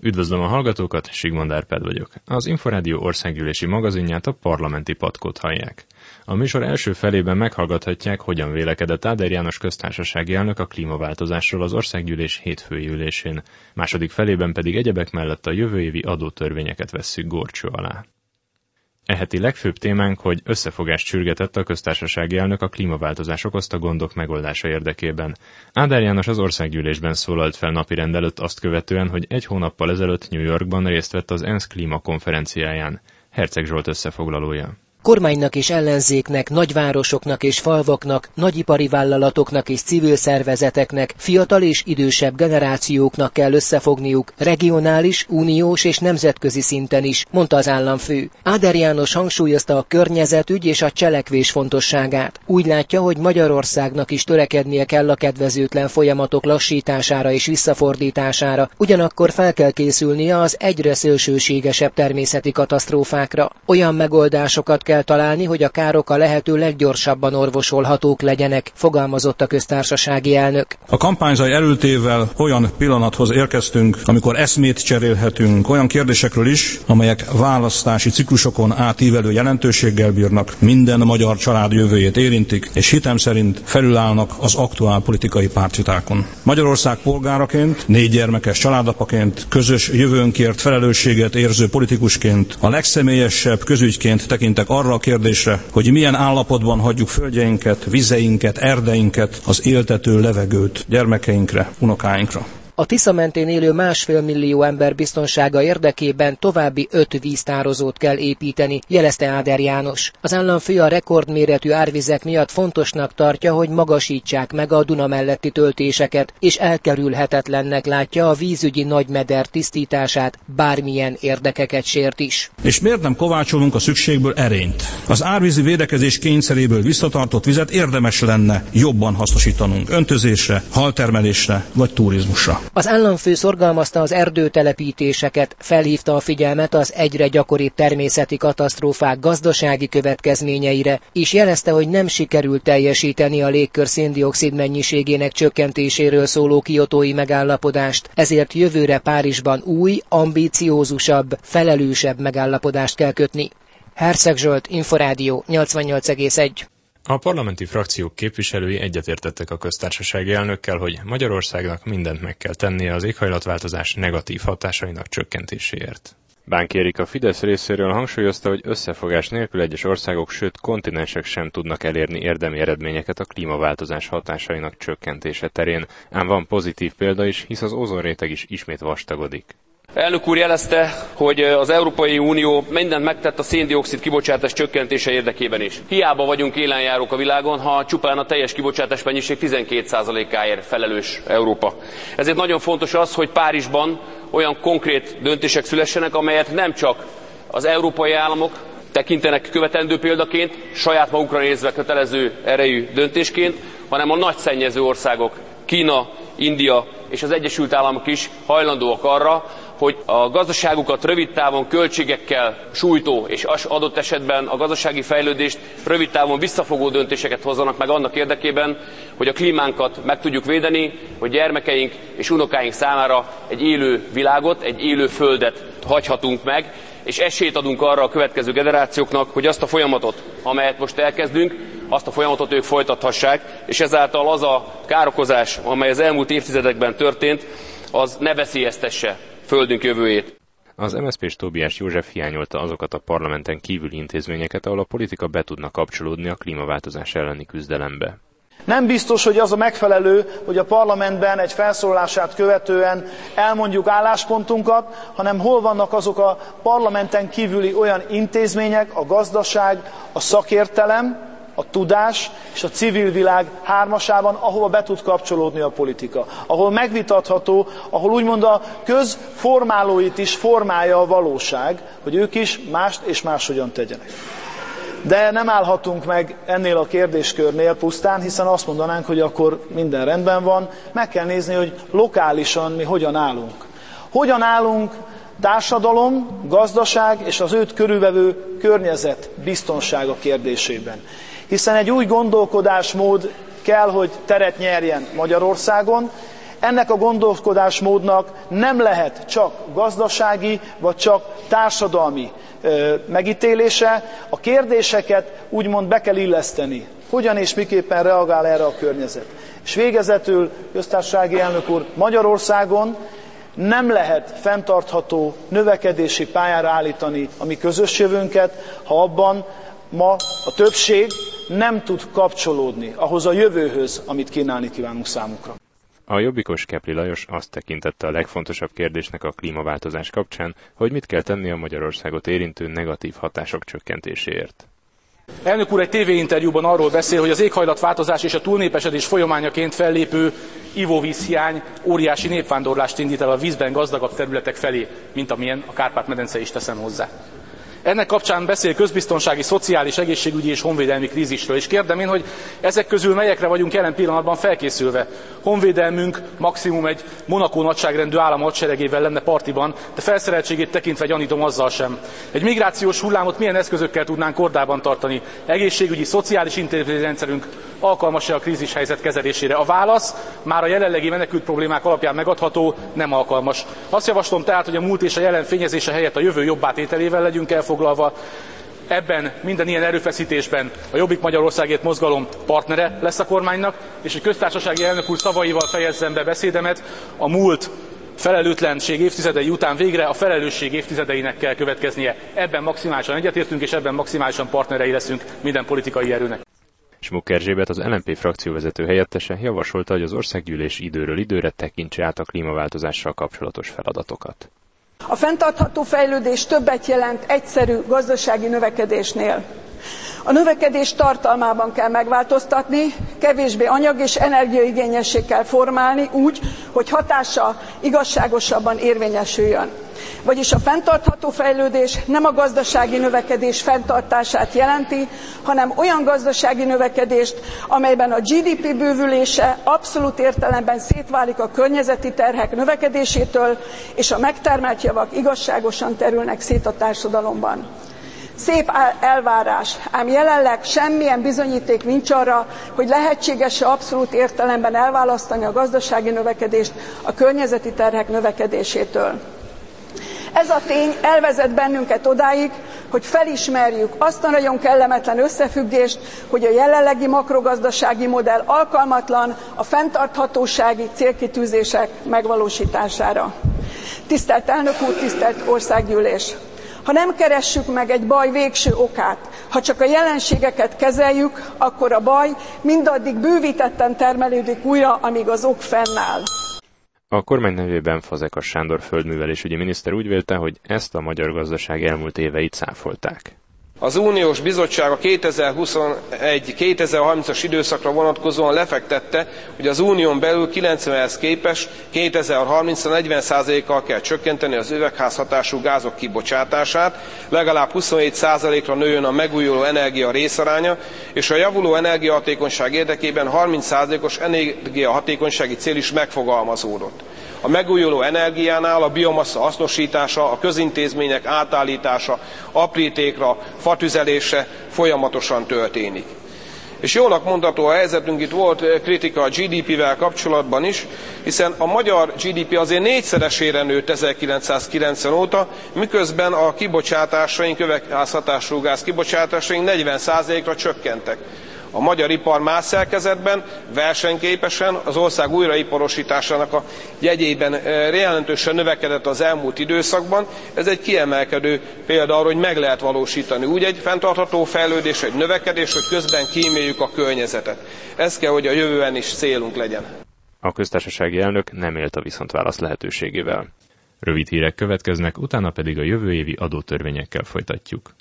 Üdvözlöm a hallgatókat, Sigmond Árpád vagyok. Az Inforádió országgyűlési magazinját a parlamenti patkót hallják. A műsor első felében meghallgathatják, hogyan vélekedett Áder János köztársasági elnök a klímaváltozásról az országgyűlés hétfői ülésén. Második felében pedig egyebek mellett a jövő évi adótörvényeket vesszük górcső alá. Eheti legfőbb témánk, hogy összefogást sürgetett a köztársasági elnök a klímaváltozás okozta gondok megoldása érdekében. Áder János az országgyűlésben szólalt fel napi rendelőtt azt követően, hogy egy hónappal ezelőtt New Yorkban részt vett az ENSZ klímakonferenciáján. Herceg Zsolt összefoglalója. Kormánynak és ellenzéknek, nagyvárosoknak és falvaknak, nagyipari vállalatoknak és civil szervezeteknek, fiatal és idősebb generációknak kell összefogniuk, regionális, uniós és nemzetközi szinten is, mondta az államfő. Áder János hangsúlyozta a környezetügy és a cselekvés fontosságát. Úgy látja, hogy Magyarországnak is törekednie kell a kedvezőtlen folyamatok lassítására és visszafordítására, ugyanakkor fel kell készülnie az egyre szélsőségesebb természeti katasztrófákra. Olyan megoldásokat kell találni, hogy a károk a lehető leggyorsabban orvosolhatók legyenek, fogalmazott a köztársasági elnök. A kampányzaj előtével olyan pillanathoz érkeztünk, amikor eszmét cserélhetünk olyan kérdésekről is, amelyek választási ciklusokon átívelő jelentőséggel bírnak, minden magyar család jövőjét érintik, és hitem szerint felülállnak az aktuál politikai pártvitákon. Magyarország polgáraként, négy gyermekes családapaként, közös jövőnkért felelősséget érző politikusként, a legszemélyesebb közügyként tekintek arra a kérdésre, hogy milyen állapotban hagyjuk földjeinket, vizeinket, erdeinket, az éltető levegőt gyermekeinkre, unokáinkra. A Tisza mentén élő másfél millió ember biztonsága érdekében további öt víztározót kell építeni, jelezte Áder János. Az államfő a rekordméretű árvizek miatt fontosnak tartja, hogy magasítsák meg a Duna melletti töltéseket, és elkerülhetetlennek látja a vízügyi nagymeder tisztítását, bármilyen érdekeket sért is. És miért nem kovácsolunk a szükségből erényt? Az árvízi védekezés kényszeréből visszatartott vizet érdemes lenne jobban hasznosítanunk öntözésre, haltermelésre vagy turizmusra. Az államfő szorgalmazta az erdőtelepítéseket, felhívta a figyelmet az egyre gyakoribb természeti katasztrófák gazdasági következményeire, és jelezte, hogy nem sikerült teljesíteni a légkör széndiokszid mennyiségének csökkentéséről szóló kiotói megállapodást, ezért jövőre Párizsban új, ambíciózusabb, felelősebb megállapodást kell kötni. Herceg Zsolt, Inforádió 88,1 a parlamenti frakciók képviselői egyetértettek a köztársasági elnökkel, hogy Magyarországnak mindent meg kell tennie az éghajlatváltozás negatív hatásainak csökkentéséért. Bánki Erika Fidesz részéről hangsúlyozta, hogy összefogás nélkül egyes országok, sőt kontinensek sem tudnak elérni érdemi eredményeket a klímaváltozás hatásainak csökkentése terén, ám van pozitív példa is, hisz az ozonréteg is ismét vastagodik. Elnök úr jelezte, hogy az Európai Unió mindent megtett a széndiokszid kibocsátás csökkentése érdekében is. Hiába vagyunk élenjárók a világon, ha csupán a teljes kibocsátás mennyiség 12%-áért felelős Európa. Ezért nagyon fontos az, hogy Párizsban olyan konkrét döntések szülessenek, amelyet nem csak az európai államok tekintenek követendő példaként, saját magukra nézve kötelező erejű döntésként, hanem a nagy szennyező országok, Kína, India és az Egyesült Államok is hajlandóak arra, hogy a gazdaságukat rövid távon költségekkel sújtó és adott esetben a gazdasági fejlődést rövid távon visszafogó döntéseket hozzanak meg annak érdekében, hogy a klímánkat meg tudjuk védeni, hogy gyermekeink és unokáink számára egy élő világot, egy élő földet hagyhatunk meg, és esélyt adunk arra a következő generációknak, hogy azt a folyamatot, amelyet most elkezdünk, azt a folyamatot ők folytathassák, és ezáltal az a károkozás, amely az elmúlt évtizedekben történt, az ne veszélyeztesse földünk jövőjét. Az MSZP-s Tóbiás József hiányolta azokat a parlamenten kívüli intézményeket, ahol a politika be tudna kapcsolódni a klímaváltozás elleni küzdelembe. Nem biztos, hogy az a megfelelő, hogy a parlamentben egy felszólását követően elmondjuk álláspontunkat, hanem hol vannak azok a parlamenten kívüli olyan intézmények, a gazdaság, a szakértelem, a tudás és a civil világ hármasában, ahova be tud kapcsolódni a politika. Ahol megvitatható, ahol úgymond a közformálóit is formálja a valóság, hogy ők is mást és máshogyan tegyenek. De nem állhatunk meg ennél a kérdéskörnél pusztán, hiszen azt mondanánk, hogy akkor minden rendben van. Meg kell nézni, hogy lokálisan mi hogyan állunk. Hogyan állunk társadalom, gazdaság és az őt körülvevő környezet biztonsága kérdésében hiszen egy új gondolkodásmód kell, hogy teret nyerjen Magyarországon, Ennek a gondolkodásmódnak nem lehet csak gazdasági, vagy csak társadalmi megítélése. A kérdéseket úgymond be kell illeszteni. Hogyan és miképpen reagál erre a környezet. És végezetül, köztársasági elnök úr, Magyarországon nem lehet fenntartható növekedési pályára állítani a mi közös jövőnket, ha abban ma a többség nem tud kapcsolódni ahhoz a jövőhöz, amit kínálni kívánunk számukra. A jobbikos Kepli Lajos azt tekintette a legfontosabb kérdésnek a klímaváltozás kapcsán, hogy mit kell tenni a Magyarországot érintő negatív hatások csökkentéséért. Elnök úr egy tévéinterjúban arról beszél, hogy az éghajlatváltozás és a túlnépesedés folyamányaként fellépő ivóvízhiány óriási népvándorlást indít el a vízben gazdagabb területek felé, mint amilyen a Kárpát-medence is teszem hozzá. Ennek kapcsán beszél közbiztonsági, szociális, egészségügyi és honvédelmi krízisről, és kérdem én, hogy ezek közül melyekre vagyunk jelen pillanatban felkészülve. Honvédelmünk maximum egy Monaco nagyságrendű állam hadseregével lenne partiban, de felszereltségét tekintve gyanítom azzal sem. Egy migrációs hullámot milyen eszközökkel tudnánk kordában tartani? Egészségügyi, szociális intézményrendszerünk alkalmas-e a krízishelyzet kezelésére? A válasz már a jelenlegi menekült problémák alapján megadható, nem alkalmas. Azt javaslom tehát, hogy a múlt és a jelen fényezése helyett a jövő jobb átételével legyünk elfoglalva, ebben minden ilyen erőfeszítésben a Jobbik Magyarországért mozgalom partnere lesz a kormánynak, és egy köztársasági elnök úr szavaival fejezzem be beszédemet, a múlt felelőtlenség évtizedei után végre a felelősség évtizedeinek kell következnie. Ebben maximálisan egyetértünk, és ebben maximálisan partnerei leszünk minden politikai erőnek. Smuk Erzsébet, az LNP frakcióvezető helyettese javasolta, hogy az országgyűlés időről időre tekintse át a klímaváltozással kapcsolatos feladatokat. A fenntartható fejlődés többet jelent egyszerű gazdasági növekedésnél. A növekedés tartalmában kell megváltoztatni, kevésbé anyag és energiaigényessé kell formálni úgy, hogy hatása igazságosabban érvényesüljön. Vagyis a fenntartható fejlődés nem a gazdasági növekedés fenntartását jelenti, hanem olyan gazdasági növekedést, amelyben a GDP bővülése abszolút értelemben szétválik a környezeti terhek növekedésétől, és a megtermelt javak igazságosan terülnek szét a társadalomban. Szép elvárás, ám jelenleg semmilyen bizonyíték nincs arra, hogy lehetséges-e abszolút értelemben elválasztani a gazdasági növekedést a környezeti terhek növekedésétől. Ez a tény elvezet bennünket odáig, hogy felismerjük azt a nagyon kellemetlen összefüggést, hogy a jelenlegi makrogazdasági modell alkalmatlan a fenntarthatósági célkitűzések megvalósítására. Tisztelt elnök úr, tisztelt országgyűlés! Ha nem keressük meg egy baj végső okát, ha csak a jelenségeket kezeljük, akkor a baj mindaddig bővítetten termelődik újra, amíg az ok fennáll. A kormány nevében Fazekas Sándor földművelésügyi miniszter úgy vélte, hogy ezt a magyar gazdaság elmúlt éveit száfolták. Az Uniós Bizottság a 2021-2030-as időszakra vonatkozóan lefektette, hogy az Unión belül 90-hez képest 2030-ra 40%-kal kell csökkenteni az üvegházhatású gázok kibocsátását, legalább 27%-ra nőjön a megújuló energia részaránya, és a javuló energiahatékonyság érdekében 30%-os energiahatékonysági cél is megfogalmazódott a megújuló energiánál a biomassa hasznosítása, a közintézmények átállítása, aprítékra, fatüzelése folyamatosan történik. És jónak mondható a helyzetünk, itt volt kritika a GDP-vel kapcsolatban is, hiszen a magyar GDP azért négyszeresére nőtt 1990 óta, miközben a kibocsátásaink, üvegházhatású gáz kibocsátásaink 40%-ra csökkentek a magyar ipar más szerkezetben, versenyképesen, az ország újraiparosításának a jegyében jelentősen növekedett az elmúlt időszakban. Ez egy kiemelkedő példa arra, hogy meg lehet valósítani úgy egy fenntartható fejlődés, egy növekedés, hogy közben kíméljük a környezetet. Ez kell, hogy a jövőben is célunk legyen. A köztársasági elnök nem élt a viszontválasz lehetőségével. Rövid hírek következnek, utána pedig a jövő évi adótörvényekkel folytatjuk.